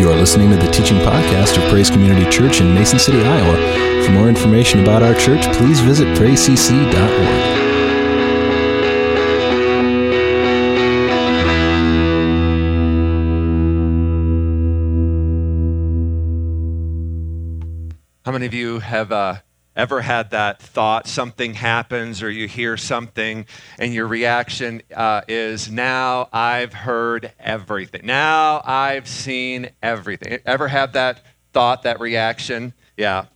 You are listening to the teaching podcast of Praise Community Church in Mason City, Iowa. For more information about our church, please visit praisecc.org. How many of you have uh, ever had that thought? Something happens, or you hear something, and your reaction uh, is, Now I've heard everything. Now I've seen everything. Ever had that thought, that reaction? Yeah.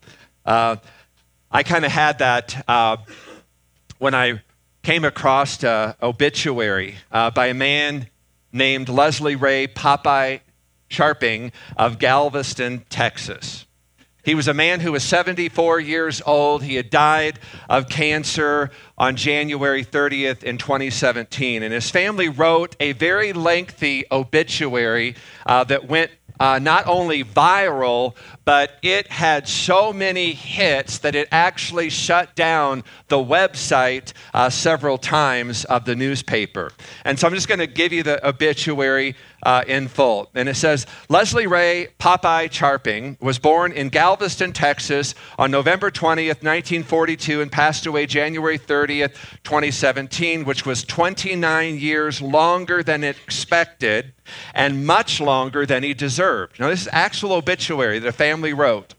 Uh, I kind of had that uh, when I came across an obituary uh, by a man named Leslie Ray Popeye Charping of Galveston, Texas. He was a man who was 74 years old. He had died of cancer on January 30th in 2017. And his family wrote a very lengthy obituary uh, that went uh, not only viral, but it had so many hits that it actually shut down the website uh, several times of the newspaper. And so I'm just going to give you the obituary uh, in full. And it says Leslie Ray Popeye Charping was born in Galveston, Texas on November 20th, 1942, and passed away January 30th, 2017, which was 29 years longer than expected and much longer than he deserved. Now, this is actual obituary that a family wrote.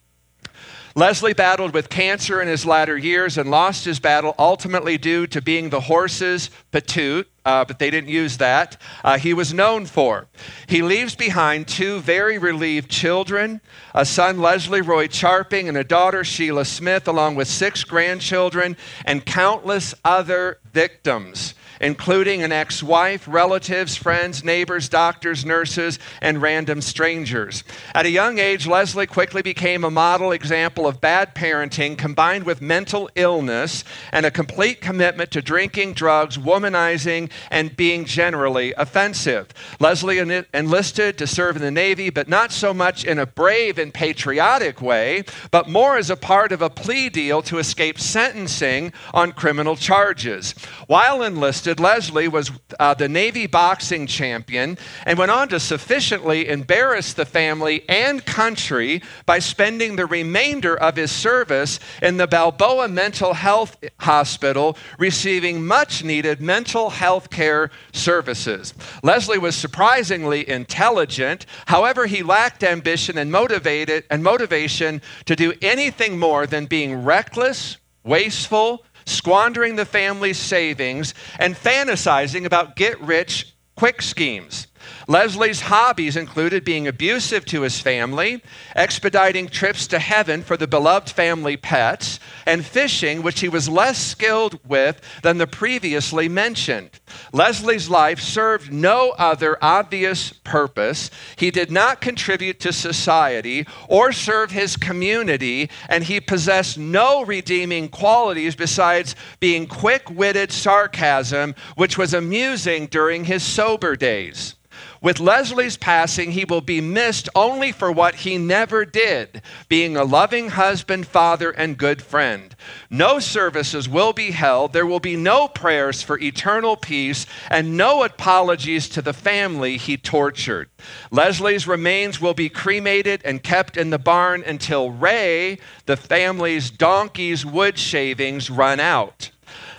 Leslie battled with cancer in his latter years and lost his battle ultimately due to being the horse's patoot, uh, but they didn't use that. Uh, he was known for. He leaves behind two very relieved children a son, Leslie Roy Charping, and a daughter, Sheila Smith, along with six grandchildren and countless other victims including an ex wife, relatives, friends, neighbors, doctors, nurses, and random strangers. At a young age, Leslie quickly became a model example of bad parenting combined with mental illness and a complete commitment to drinking, drugs, womanizing, and being generally offensive. Leslie enlisted to serve in the Navy, but not so much in a brave and patriotic way, but more as a part of a plea deal to escape sentencing on criminal charges. While enlisted, Leslie was uh, the Navy boxing champion and went on to sufficiently embarrass the family and country by spending the remainder of his service in the Balboa Mental Health Hospital, receiving much needed mental health care services. Leslie was surprisingly intelligent. However, he lacked ambition and motivated and motivation to do anything more than being reckless, wasteful, squandering the family's savings, and fantasizing about get rich quick schemes. Leslie's hobbies included being abusive to his family, expediting trips to heaven for the beloved family pets, and fishing, which he was less skilled with than the previously mentioned. Leslie's life served no other obvious purpose. He did not contribute to society or serve his community, and he possessed no redeeming qualities besides being quick witted sarcasm, which was amusing during his sober days. With Leslie's passing, he will be missed only for what he never did, being a loving husband, father, and good friend. No services will be held, there will be no prayers for eternal peace, and no apologies to the family he tortured. Leslie's remains will be cremated and kept in the barn until Ray, the family's donkey's wood shavings, run out.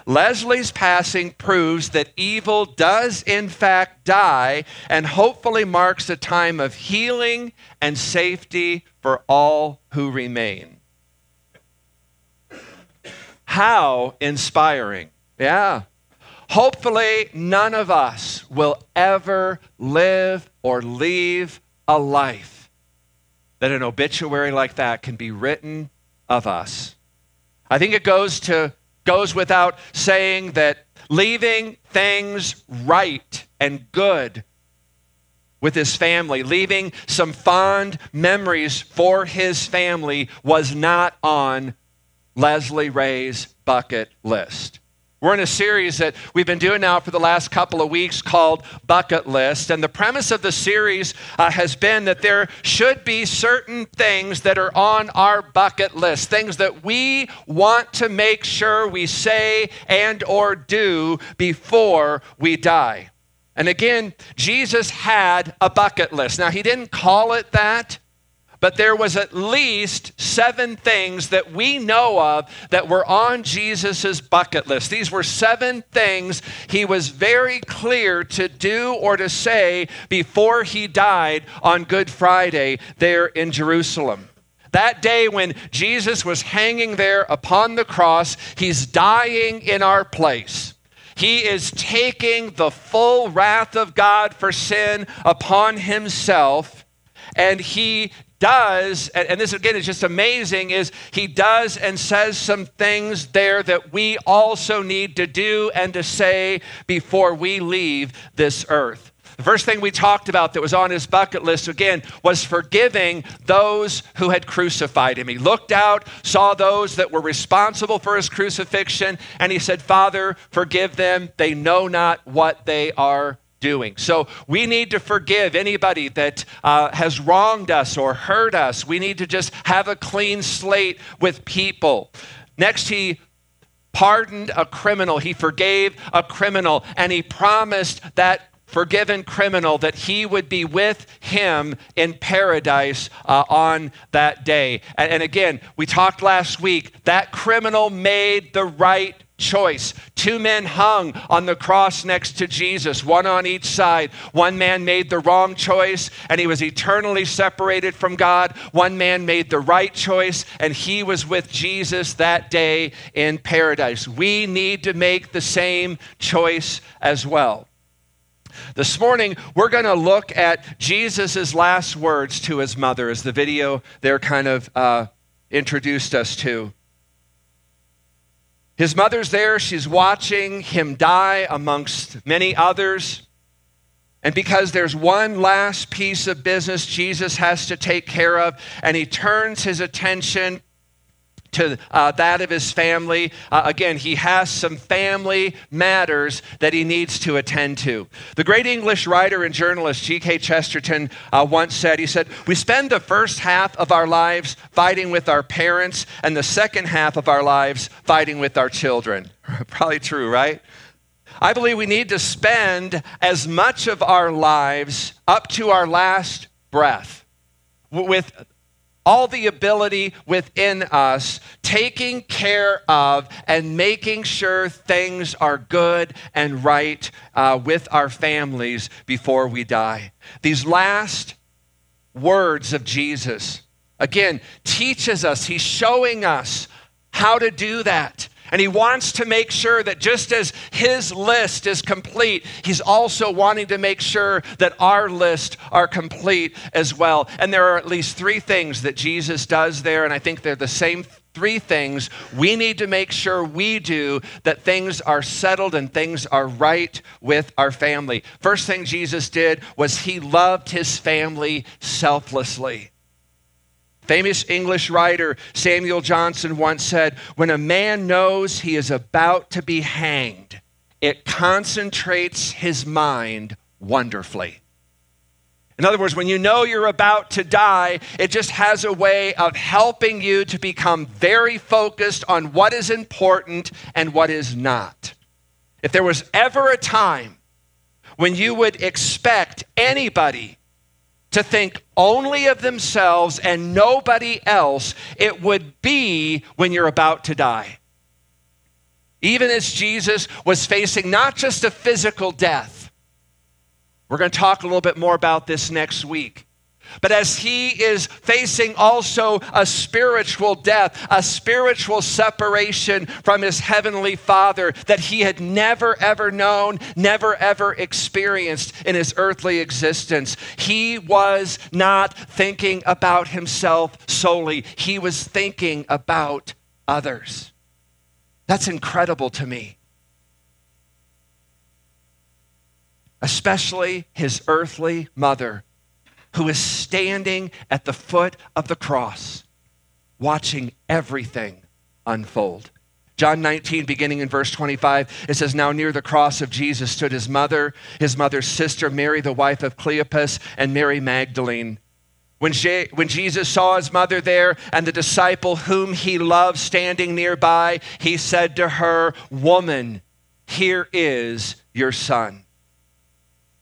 Leslie's passing proves that evil does, in fact, die and hopefully marks a time of healing and safety for all who remain. How inspiring. Yeah. Hopefully, none of us will ever live or leave a life that an obituary like that can be written of us. I think it goes to goes without saying that leaving things right and good with his family, leaving some fond memories for his family, was not on Leslie Ray's bucket list. We're in a series that we've been doing now for the last couple of weeks called Bucket List. And the premise of the series uh, has been that there should be certain things that are on our bucket list, things that we want to make sure we say and or do before we die. And again, Jesus had a bucket list. Now, he didn't call it that, but there was at least seven things that we know of that were on Jesus' bucket list. These were seven things he was very clear to do or to say before he died on Good Friday there in Jerusalem. That day when Jesus was hanging there upon the cross, he's dying in our place. He is taking the full wrath of God for sin upon himself, and he does, and this again is just amazing, is he does and says some things there that we also need to do and to say before we leave this earth. The first thing we talked about that was on his bucket list again was forgiving those who had crucified him. He looked out, saw those that were responsible for his crucifixion, and he said, Father, forgive them. They know not what they are doing. So we need to forgive anybody that uh, has wronged us or hurt us. We need to just have a clean slate with people. Next, he pardoned a criminal, he forgave a criminal, and he promised that forgiven criminal that he would be with him in paradise uh, on that day. And, and again, we talked last week that criminal made the right choice. Two men hung on the cross next to Jesus, one on each side. One man made the wrong choice and he was eternally separated from God. One man made the right choice and he was with Jesus that day in paradise. We need to make the same choice as well. This morning, we're going to look at Jesus' last words to his mother, as the video there kind of uh, introduced us to. His mother's there. She's watching him die amongst many others. And because there's one last piece of business Jesus has to take care of, and he turns his attention to uh, that of his family. Uh, again, he has some family matters that he needs to attend to. The great English writer and journalist G.K. Chesterton uh, once said, he said, We spend the first half of our lives fighting with our parents and the second half of our lives fighting with our children. Probably true, right? I believe we need to spend as much of our lives up to our last breath with all the ability within us, taking care of and making sure things are good and right uh, with our families before we die. These last words of Jesus, again, teaches us, he's showing us how to do that. And he wants to make sure that just as his list is complete, he's also wanting to make sure that our list are complete as well. And there are at least three things that Jesus does there, and I think they're the same three things we need to make sure we do that things are settled and things are right with our family. First thing Jesus did was he loved his family selflessly. Famous English writer Samuel Johnson once said, When a man knows he is about to be hanged, it concentrates his mind wonderfully. In other words, when you know you're about to die, it just has a way of helping you to become very focused on what is important and what is not. If there was ever a time when you would expect anybody to think only of themselves and nobody else, it would be when you're about to die. Even as Jesus was facing not just a physical death, we're going to talk a little bit more about this next week. But as he is facing also a spiritual death, a spiritual separation from his heavenly father that he had never ever known, never ever experienced in his earthly existence, he was not thinking about himself solely. He was thinking about others. That's incredible to me. Especially his earthly mother who is standing at the foot of the cross, watching everything unfold. John 19, beginning in verse 25, it says, Now near the cross of Jesus stood his mother, his mother's sister, Mary, the wife of Cleopas, and Mary Magdalene. When, Je- when Jesus saw his mother there and the disciple whom he loved standing nearby, he said to her, Woman, here is your son.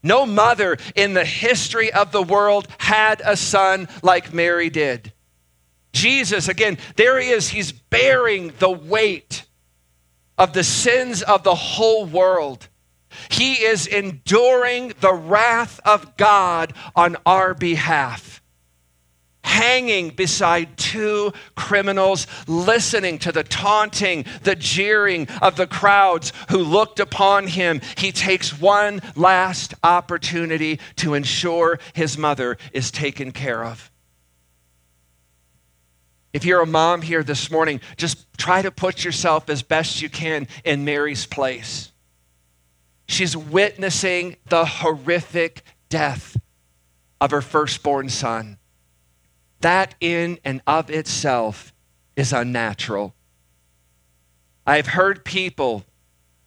No mother in the history of the world had a son like Mary did. Jesus, again, there he is. He's bearing the weight of the sins of the whole world. He is enduring the wrath of God on our behalf hanging beside two criminals, listening to the taunting, the jeering of the crowds who looked upon him. He takes one last opportunity to ensure his mother is taken care of. If you're a mom here this morning, just try to put yourself as best you can in Mary's place. She's witnessing the horrific death of her firstborn son. That in and of itself is unnatural. I've heard people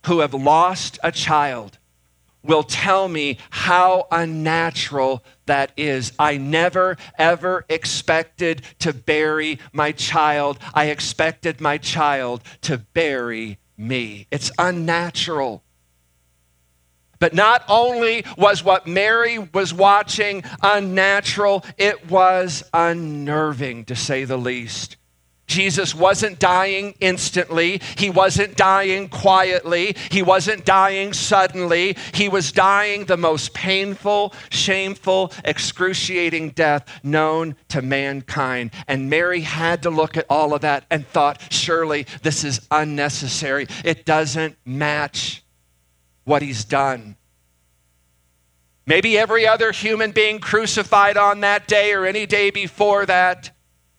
who have lost a child will tell me how unnatural that is. I never, ever expected to bury my child. I expected my child to bury me. It's unnatural. But not only was what Mary was watching unnatural, it was unnerving, to say the least. Jesus wasn't dying instantly. He wasn't dying quietly. He wasn't dying suddenly. He was dying the most painful, shameful, excruciating death known to mankind. And Mary had to look at all of that and thought, surely this is unnecessary. It doesn't match what he's done. Maybe every other human being crucified on that day or any day before that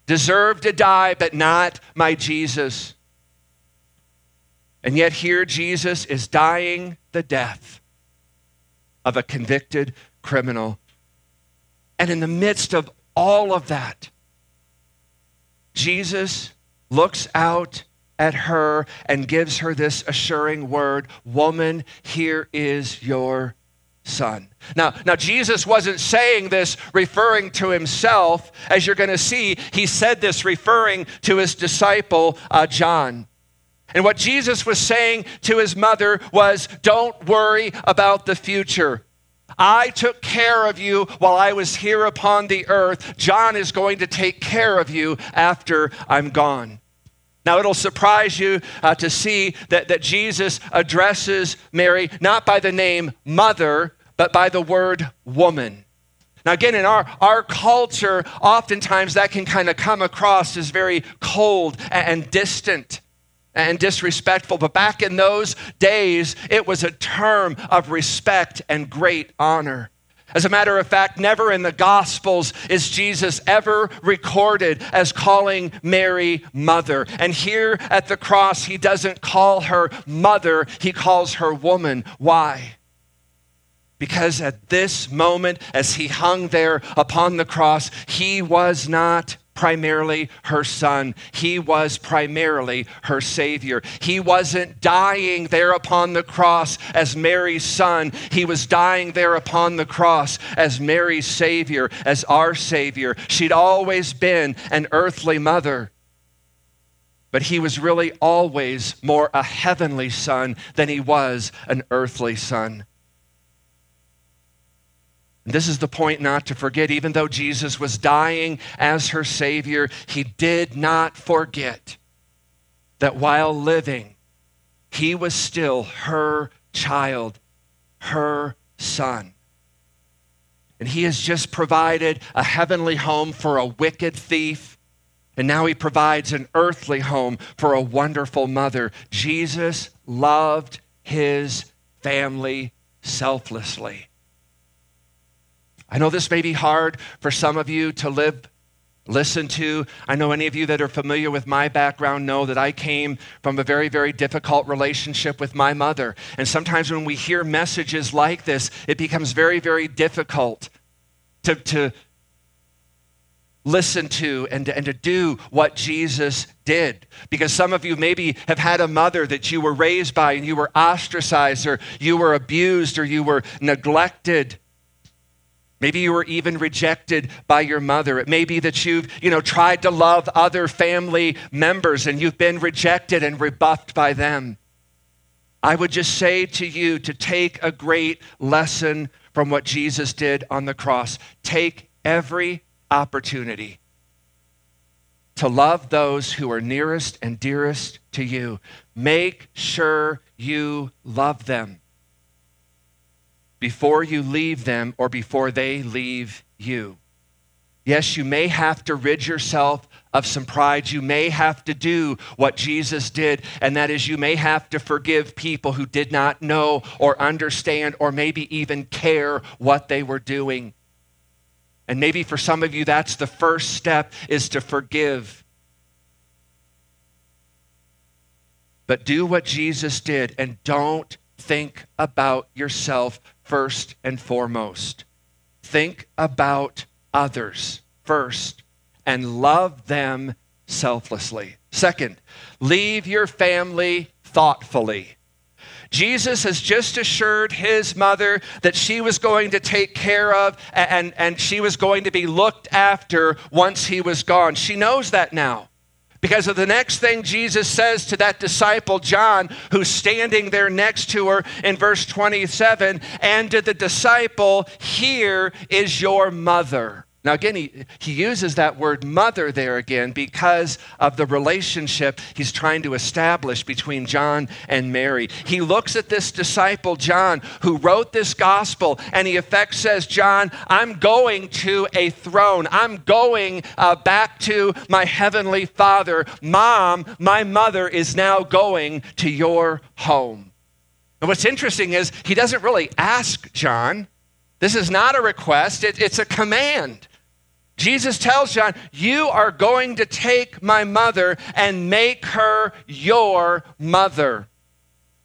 deserved to die, but not my Jesus. And yet, here Jesus is dying the death of a convicted criminal. And in the midst of all of that, Jesus looks out at her and gives her this assuring word Woman, here is your son. Now, now Jesus wasn't saying this referring to himself. As you're going to see, he said this referring to his disciple uh, John. And what Jesus was saying to his mother was, Don't worry about the future. I took care of you while I was here upon the earth. John is going to take care of you after I'm gone. Now, it'll surprise you uh, to see that, that Jesus addresses Mary not by the name mother, but by the word woman. Now, again, in our, our culture, oftentimes that can kind of come across as very cold and distant and disrespectful. But back in those days, it was a term of respect and great honor. As a matter of fact, never in the Gospels is Jesus ever recorded as calling Mary mother. And here at the cross, he doesn't call her mother, he calls her woman. Why? Because at this moment, as he hung there upon the cross, he was not primarily her son. He was primarily her savior. He wasn't dying there upon the cross as Mary's son. He was dying there upon the cross as Mary's savior, as our savior. She'd always been an earthly mother. But he was really always more a heavenly son than he was an earthly son. This is the point not to forget. Even though Jesus was dying as her Savior, he did not forget that while living, he was still her child, her son. And he has just provided a heavenly home for a wicked thief. And now he provides an earthly home for a wonderful mother. Jesus loved his family selflessly. I know this may be hard for some of you to live, listen to. I know any of you that are familiar with my background know that I came from a very, very difficult relationship with my mother. And sometimes when we hear messages like this, it becomes very, very difficult to, to listen to and, to and to do what Jesus did. Because some of you maybe have had a mother that you were raised by and you were ostracized or you were abused or you were neglected. Maybe you were even rejected by your mother. It may be that you've, you know, tried to love other family members and you've been rejected and rebuffed by them. I would just say to you to take a great lesson from what Jesus did on the cross. Take every opportunity to love those who are nearest and dearest to you. Make sure you love them before you leave them or before they leave you. Yes, you may have to rid yourself of some pride. You may have to do what Jesus did, and that is you may have to forgive people who did not know or understand or maybe even care what they were doing. And maybe for some of you, that's the first step is to forgive. But do what Jesus did and don't think about yourself first and foremost. Think about others first and love them selflessly. Second, leave your family thoughtfully. Jesus has just assured his mother that she was going to take care of and, and she was going to be looked after once he was gone. She knows that now. Because of the next thing Jesus says to that disciple, John, who's standing there next to her in verse 27, and to the disciple, Here is your mother. Now, again, he, he uses that word mother there again because of the relationship he's trying to establish between John and Mary. He looks at this disciple, John, who wrote this gospel, and he effect says, John, I'm going to a throne. I'm going uh, back to my heavenly father. Mom, my mother is now going to your home. And what's interesting is he doesn't really ask John. This is not a request, it, it's a command. Jesus tells John, You are going to take my mother and make her your mother.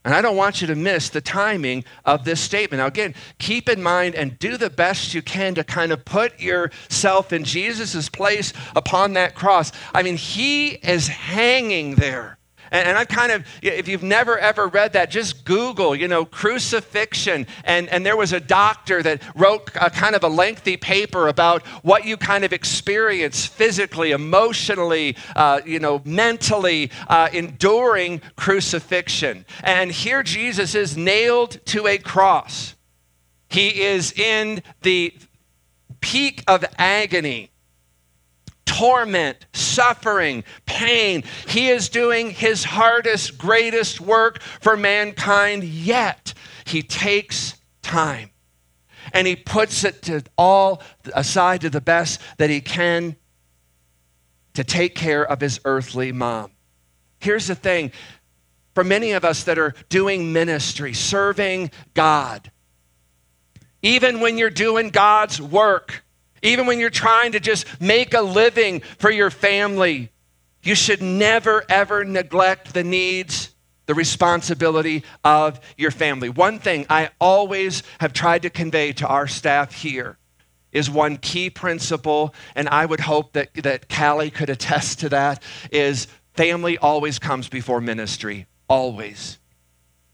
And I don't want you to miss the timing of this statement. Now, again, keep in mind and do the best you can to kind of put yourself in Jesus' place upon that cross. I mean, he is hanging there. And, and I've kind of, if you've never ever read that, just Google, you know, crucifixion. And, and there was a doctor that wrote a kind of a lengthy paper about what you kind of experience physically, emotionally, uh, you know, mentally, uh, enduring crucifixion. And here Jesus is nailed to a cross. He is in the peak of agony torment, suffering, pain. He is doing his hardest, greatest work for mankind, yet he takes time and he puts it to all aside to the best that he can to take care of his earthly mom. Here's the thing for many of us that are doing ministry, serving God, even when you're doing God's work, even when you're trying to just make a living for your family, you should never, ever neglect the needs, the responsibility of your family. One thing I always have tried to convey to our staff here is one key principle, and I would hope that, that Callie could attest to that, is family always comes before ministry. Always.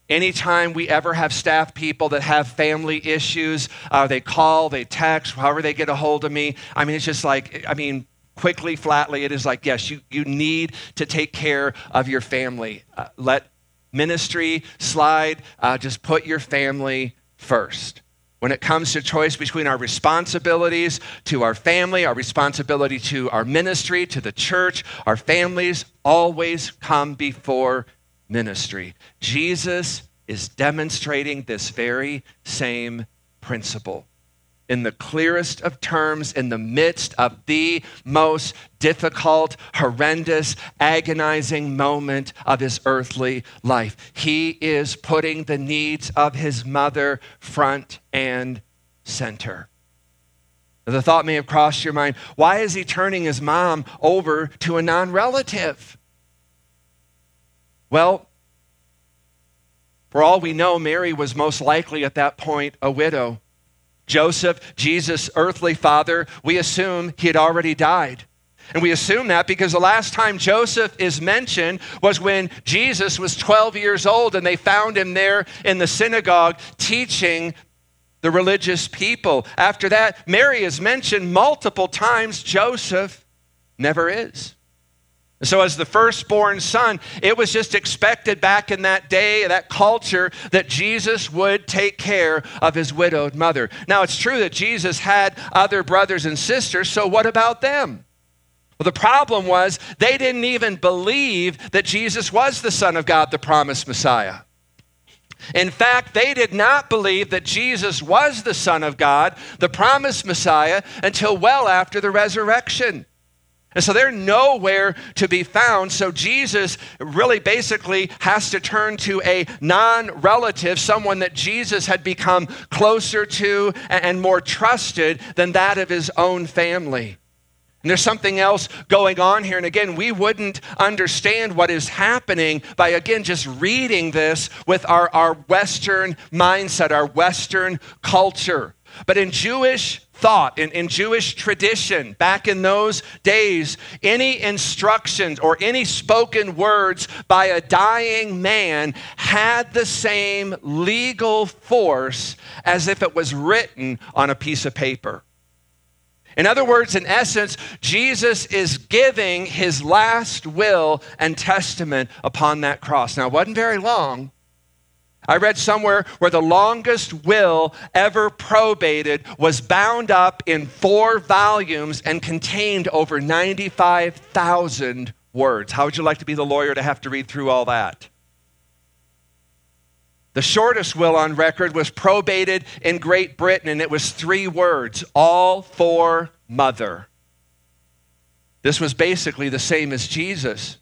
Anytime we ever have staff people that have family issues, uh, they call, they text, however they get a hold of me. I mean, it's just like, I mean, quickly, flatly, it is like, yes, you, you need to take care of your family. Uh, let ministry slide, uh, just put your family first. When it comes to choice between our responsibilities to our family, our responsibility to our ministry, to the church, our families always come before ministry. Jesus is demonstrating this very same principle in the clearest of terms, in the midst of the most difficult, horrendous, agonizing moment of his earthly life. He is putting the needs of his mother front and center. The thought may have crossed your mind why is he turning his mom over to a non relative? Well, for all we know, Mary was most likely at that point a widow. Joseph, Jesus' earthly father, we assume he had already died. And we assume that because the last time Joseph is mentioned was when Jesus was 12 years old and they found him there in the synagogue teaching the religious people. After that, Mary is mentioned multiple times, Joseph never is. So, as the firstborn son, it was just expected back in that day, that culture, that Jesus would take care of his widowed mother. Now, it's true that Jesus had other brothers and sisters, so what about them? Well, the problem was they didn't even believe that Jesus was the Son of God, the promised Messiah. In fact, they did not believe that Jesus was the Son of God, the promised Messiah, until well after the resurrection. And so they're nowhere to be found. So Jesus really basically has to turn to a non relative, someone that Jesus had become closer to and more trusted than that of his own family. And there's something else going on here. And again, we wouldn't understand what is happening by, again, just reading this with our, our Western mindset, our Western culture. But in Jewish thought, in, in Jewish tradition, back in those days, any instructions or any spoken words by a dying man had the same legal force as if it was written on a piece of paper. In other words, in essence, Jesus is giving his last will and testament upon that cross. Now, it wasn't very long, I read somewhere where the longest will ever probated was bound up in four volumes and contained over 95,000 words. How would you like to be the lawyer to have to read through all that? The shortest will on record was probated in Great Britain, and it was three words all for mother. This was basically the same as Jesus.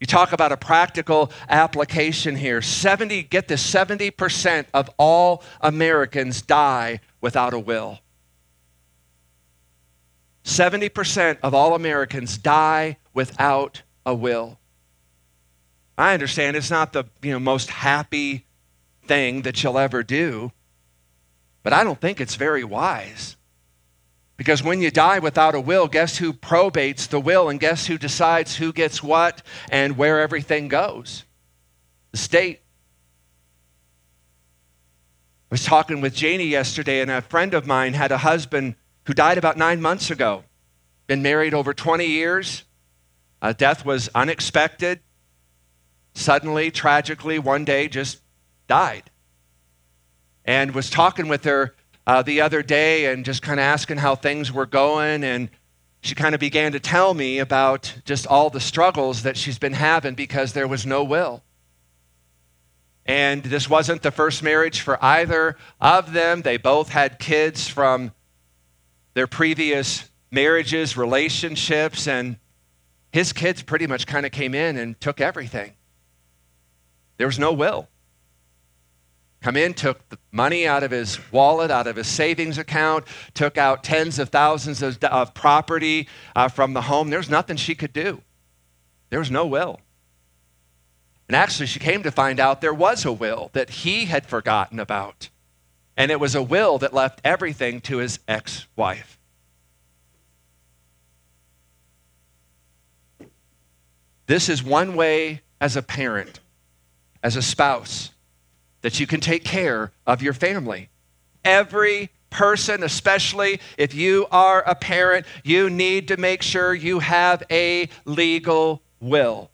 You talk about a practical application here. 70, get this, 70% of all Americans die without a will. 70% of all Americans die without a will. I understand it's not the you know, most happy thing that you'll ever do, but I don't think it's very wise. Because when you die without a will, guess who probates the will and guess who decides who gets what and where everything goes? The state. I was talking with Janie yesterday, and a friend of mine had a husband who died about nine months ago. Been married over 20 years. Uh, death was unexpected. Suddenly, tragically, one day just died. And was talking with her uh, the other day and just kind of asking how things were going. And she kind of began to tell me about just all the struggles that she's been having because there was no will. And this wasn't the first marriage for either of them. They both had kids from their previous marriages, relationships, and his kids pretty much kind of came in and took everything. There was no will come in, took the money out of his wallet, out of his savings account, took out tens of thousands of, of property uh, from the home. There's nothing she could do. There was no will. And actually, she came to find out there was a will that he had forgotten about. And it was a will that left everything to his ex wife. This is one way as a parent, as a spouse, that you can take care of your family. Every person, especially if you are a parent, you need to make sure you have a legal will.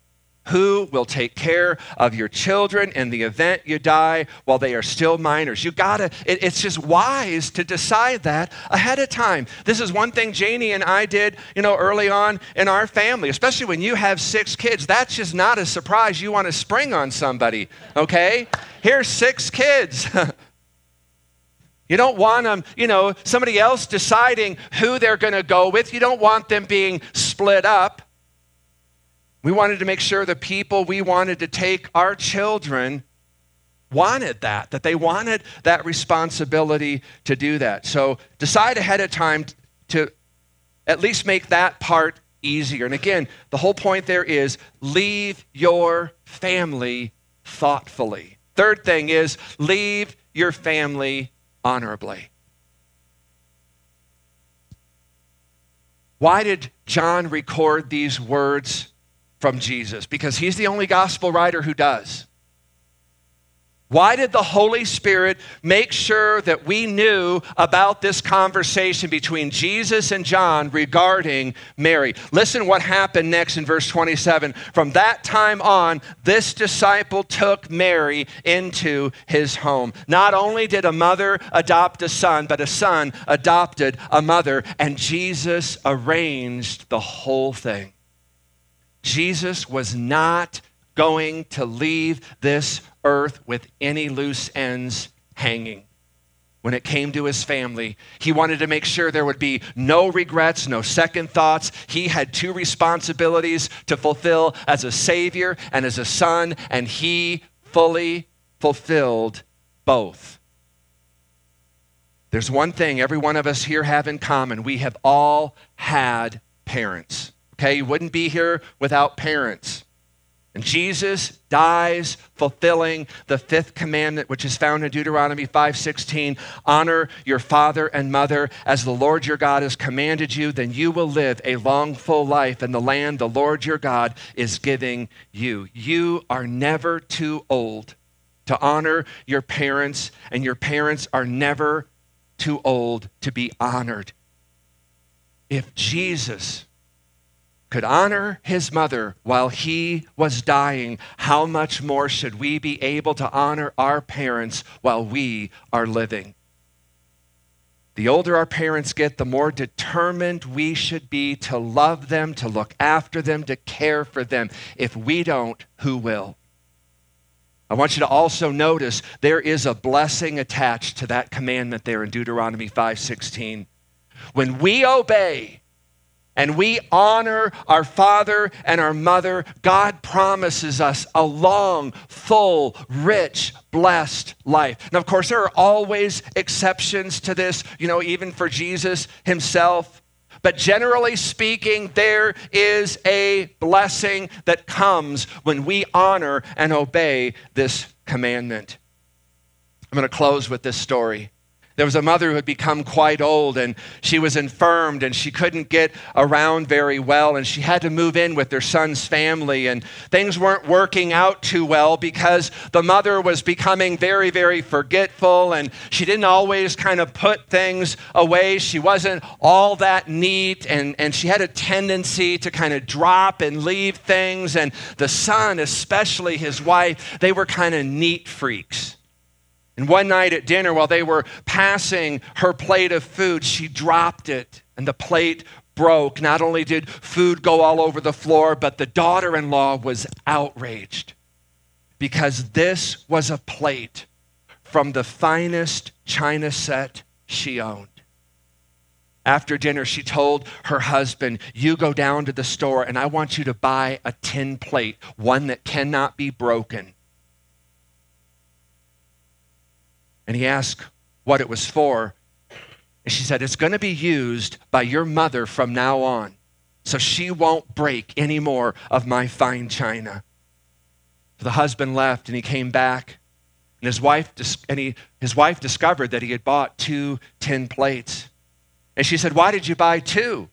Who will take care of your children in the event you die while they are still minors? You gotta, it, it's just wise to decide that ahead of time. This is one thing Janie and I did, you know, early on in our family, especially when you have six kids. That's just not a surprise. You want to spring on somebody, okay? Here's six kids. You don't want them, you know, somebody else deciding who they're going to go with. You don't want them being split up. We wanted to make sure the people we wanted to take our children wanted that, that they wanted that responsibility to do that. So decide ahead of time to at least make that part easier. And again, the whole point there is leave your family thoughtfully. Third thing is leave your family honorably. Why did John record these words from Jesus because he's the only gospel writer who does. Why did the Holy Spirit make sure that we knew about this conversation between Jesus and John regarding Mary? Listen what happened next in verse 27. From that time on, this disciple took Mary into his home. Not only did a mother adopt a son, but a son adopted a mother, and Jesus arranged the whole thing. Jesus was not going to leave this earth with any loose ends hanging. When it came to his family, he wanted to make sure there would be no regrets, no second thoughts. He had two responsibilities to fulfill as a savior and as a son, and he fully fulfilled both. There's one thing every one of us here have in common we have all had parents. Okay, you wouldn't be here without parents. And Jesus dies fulfilling the fifth commandment which is found in Deuteronomy 5:16, honor your father and mother as the Lord your God has commanded you, then you will live a long full life in the land the Lord your God is giving you. You are never too old to honor your parents and your parents are never too old to be honored. If Jesus could honor his mother while he was dying, how much more should we be able to honor our parents while we are living? The older our parents get, the more determined we should be to love them, to look after them, to care for them. If we don't, who will? I want you to also notice there is a blessing attached to that commandment there in Deuteronomy 5:16. When we obey, and we honor our father and our mother, God promises us a long, full, rich, blessed life. Now, of course, there are always exceptions to this, you know, even for Jesus himself. But generally speaking, there is a blessing that comes when we honor and obey this commandment. I'm going to close with this story. There was a mother who had become quite old and she was infirmed and she couldn't get around very well and she had to move in with their son's family and things weren't working out too well because the mother was becoming very, very forgetful and she didn't always kind of put things away. She wasn't all that neat and, and she had a tendency to kind of drop and leave things. And the son, especially his wife, they were kind of neat freaks. And one night at dinner, while they were passing her plate of food, she dropped it and the plate broke. Not only did food go all over the floor, but the daughter in law was outraged because this was a plate from the finest china set she owned. After dinner, she told her husband, You go down to the store and I want you to buy a tin plate, one that cannot be broken. And he asked what it was for. And she said, It's going to be used by your mother from now on. So she won't break any more of my fine china. So the husband left and he came back. And his wife, and he, his wife discovered that he had bought two tin plates. And she said, Why did you buy two?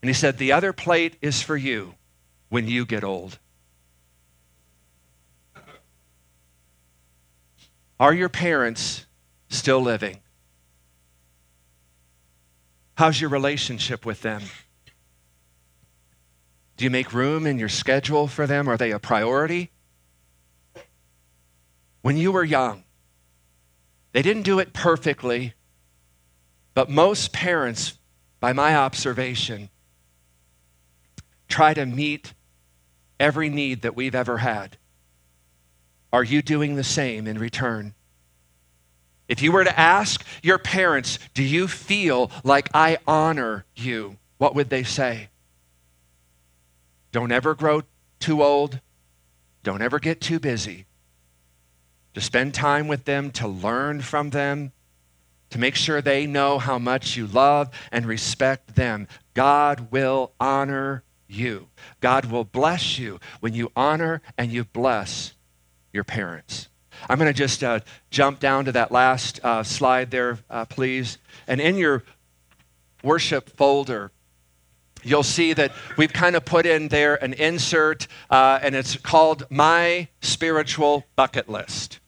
And he said, The other plate is for you when you get old. Are your parents still living? How's your relationship with them? Do you make room in your schedule for them? Are they a priority? When you were young, they didn't do it perfectly, but most parents, by my observation, try to meet every need that we've ever had. Are you doing the same in return? If you were to ask your parents, Do you feel like I honor you? What would they say? Don't ever grow too old. Don't ever get too busy. To spend time with them, to learn from them, to make sure they know how much you love and respect them. God will honor you. God will bless you when you honor and you bless your parents. I'm going to just uh, jump down to that last uh, slide there, uh, please. And in your worship folder, you'll see that we've kind of put in there an insert, uh, and it's called My Spiritual Bucket List.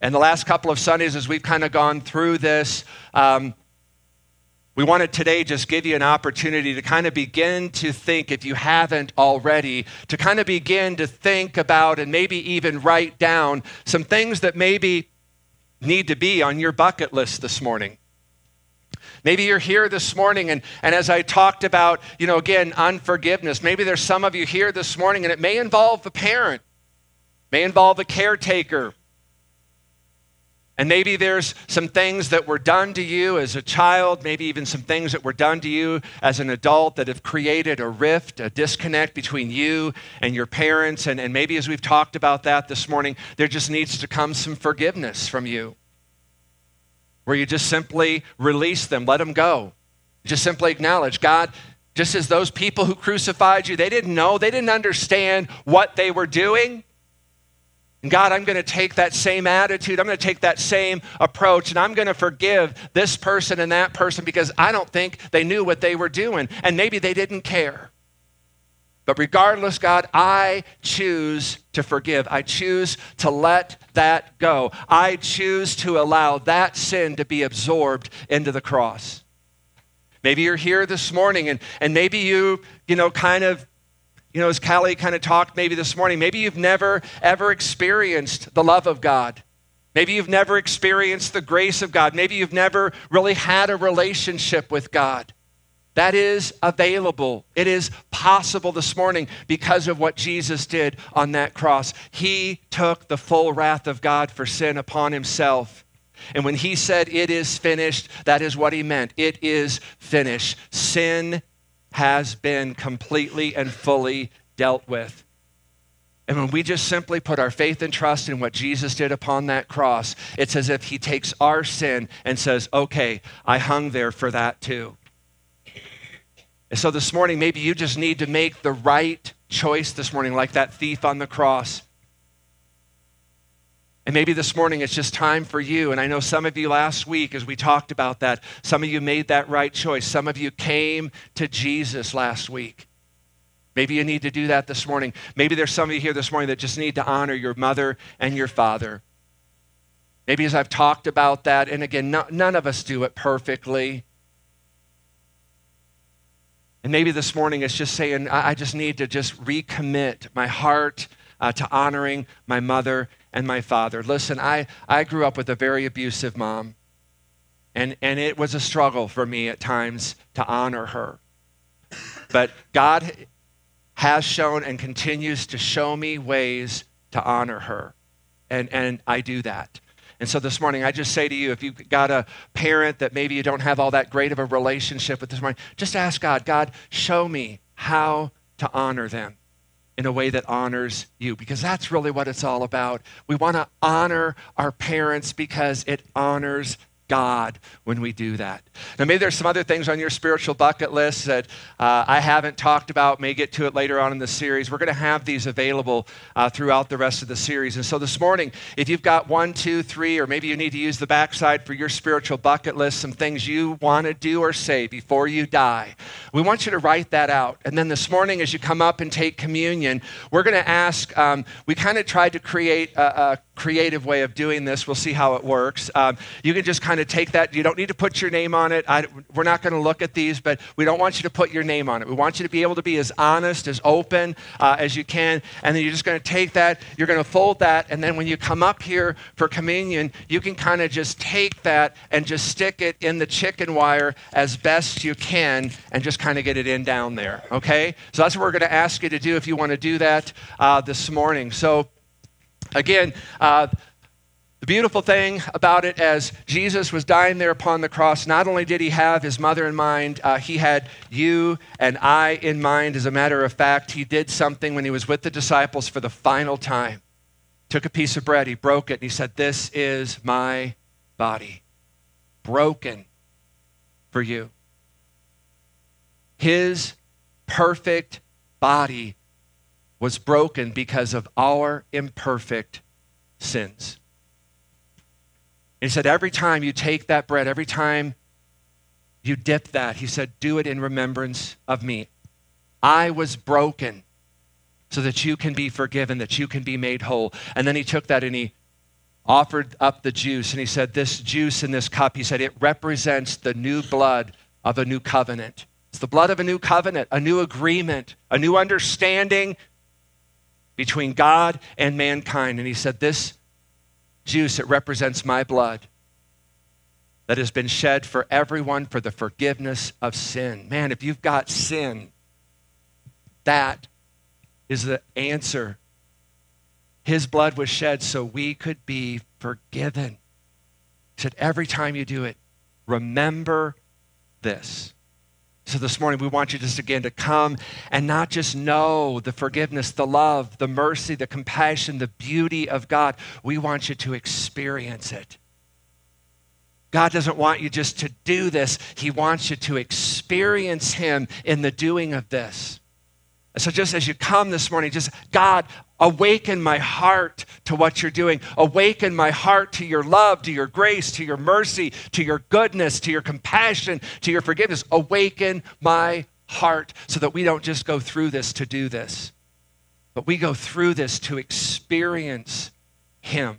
And the last couple of Sundays, as we've kind of gone through this, um, we wanted today just give you an opportunity to kind of begin to think, if you haven't already, to kind of begin to think about and maybe even write down some things that maybe need to be on your bucket list this morning. Maybe you're here this morning, and, and as I talked about, you know, again, unforgiveness, maybe there's some of you here this morning, and it may involve a parent, may involve a caretaker, and maybe there's some things that were done to you as a child, maybe even some things that were done to you as an adult that have created a rift, a disconnect between you and your parents. And, and maybe as we've talked about that this morning, there just needs to come some forgiveness from you where you just simply release them, let them go. Just simply acknowledge God, just as those people who crucified you, they didn't know, they didn't understand what they were doing. And God, I'm going to take that same attitude, I'm going to take that same approach, and I'm going to forgive this person and that person because I don't think they knew what they were doing, and maybe they didn't care. But regardless, God, I choose to forgive. I choose to let that go. I choose to allow that sin to be absorbed into the cross. Maybe you're here this morning and, and maybe you, you know, kind of you know, as Callie kind of talked maybe this morning, maybe you've never ever experienced the love of God. Maybe you've never experienced the grace of God. Maybe you've never really had a relationship with God. That is available. It is possible this morning because of what Jesus did on that cross. He took the full wrath of God for sin upon himself. And when he said, It is finished, that is what he meant. It is finished. Sin has been completely and fully dealt with. And when we just simply put our faith and trust in what Jesus did upon that cross, it's as if he takes our sin and says, Okay, I hung there for that too. And so this morning, maybe you just need to make the right choice this morning, like that thief on the cross. And maybe this morning it's just time for you. And I know some of you last week, as we talked about that, some of you made that right choice. Some of you came to Jesus last week. Maybe you need to do that this morning. Maybe there's some of you here this morning that just need to honor your mother and your father. Maybe as I've talked about that, and again, no, none of us do it perfectly. And maybe this morning it's just saying, I, I just need to just recommit my heart uh, to honoring my mother and my father. Listen, I, I grew up with a very abusive mom, and, and it was a struggle for me at times to honor her. But God has shown and continues to show me ways to honor her, and, and I do that. And so this morning, I just say to you if you've got a parent that maybe you don't have all that great of a relationship with this morning, just ask God, God, show me how to honor them in a way that honors you because that's really what it's all about. We want to honor our parents because it honors God when we do that. Now, maybe there's some other things on your spiritual bucket list that uh, I haven't talked about. May get to it later on in the series. We're going to have these available uh, throughout the rest of the series. And so this morning, if you've got one, two, three, or maybe you need to use the backside for your spiritual bucket list, some things you want to do or say before you die, we want you to write that out. And then this morning, as you come up and take communion, we're going to ask. Um, we kind of tried to create a, a creative way of doing this. We'll see how it works. Um, you can just kind of take that. You don't need to put your name on it. I, we're not going to look at these, but we don't want you to put your name on it. We want you to be able to be as honest, as open uh, as you can. And then you're just going to take that, you're going to fold that, and then when you come up here for communion, you can kind of just take that and just stick it in the chicken wire as best you can and just kind of get it in down there. Okay? So that's what we're going to ask you to do if you want to do that uh, this morning. So, Again, uh, the beautiful thing about it, as Jesus was dying there upon the cross, not only did he have his mother in mind, uh, he had you and I in mind. As a matter of fact, he did something when he was with the disciples for the final time. Took a piece of bread, he broke it, and he said, This is my body, broken for you. His perfect body was broken because of our imperfect sins. He said, every time you take that bread, every time you dip that, he said, do it in remembrance of me. I was broken so that you can be forgiven, that you can be made whole. And then he took that and he offered up the juice, and he said, This juice in this cup, he said, it represents the new blood of a new covenant. It's the blood of a new covenant, a new agreement, a new understanding between God and mankind. And he said, This juice, it represents my blood that has been shed for everyone for the forgiveness of sin. Man, if you've got sin, that is the answer. His blood was shed so we could be forgiven. He said, every time you do it, remember this. So this morning, we want you just again to come and not just know the forgiveness, the love, the mercy, the compassion, the beauty of God. We want you to experience it. God doesn't want you just to do this, He wants you to experience Him in the doing of this. So, just as you come this morning, just God, awaken my heart to what you're doing. Awaken my heart to your love, to your grace, to your mercy, to your goodness, to your compassion, to your forgiveness. Awaken my heart so that we don't just go through this to do this, but we go through this to experience Him.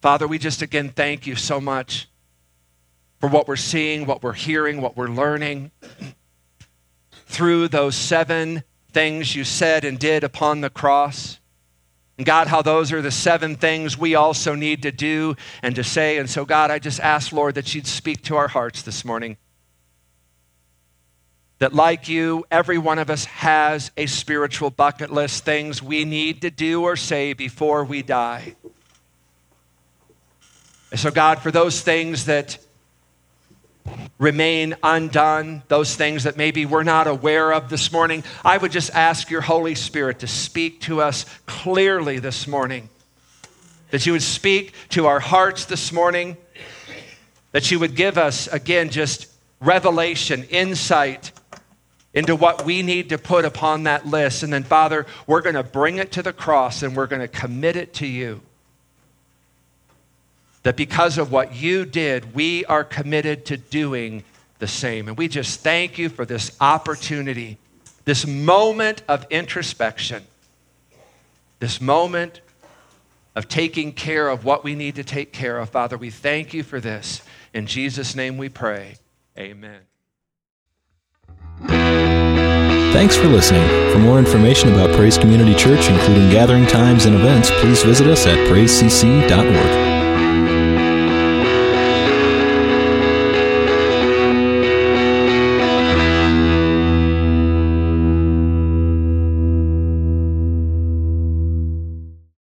Father, we just again thank you so much for what we're seeing, what we're hearing, what we're learning through those seven things you said and did upon the cross. And God, how those are the seven things we also need to do and to say. And so, God, I just ask, Lord, that you'd speak to our hearts this morning. That, like you, every one of us has a spiritual bucket list, things we need to do or say before we die. And so, God, for those things that remain undone, those things that maybe we're not aware of this morning, I would just ask your Holy Spirit to speak to us clearly this morning. That you would speak to our hearts this morning. That you would give us, again, just revelation, insight into what we need to put upon that list. And then, Father, we're going to bring it to the cross and we're going to commit it to you that because of what you did, we are committed to doing the same. And we just thank you for this opportunity, this moment of introspection, this moment of taking care of what we need to take care of. Father, we thank you for this. In Jesus' name we pray. Amen. Thanks for listening. For more information about Praise Community Church, including gathering times and events, please visit us at praisecc.org.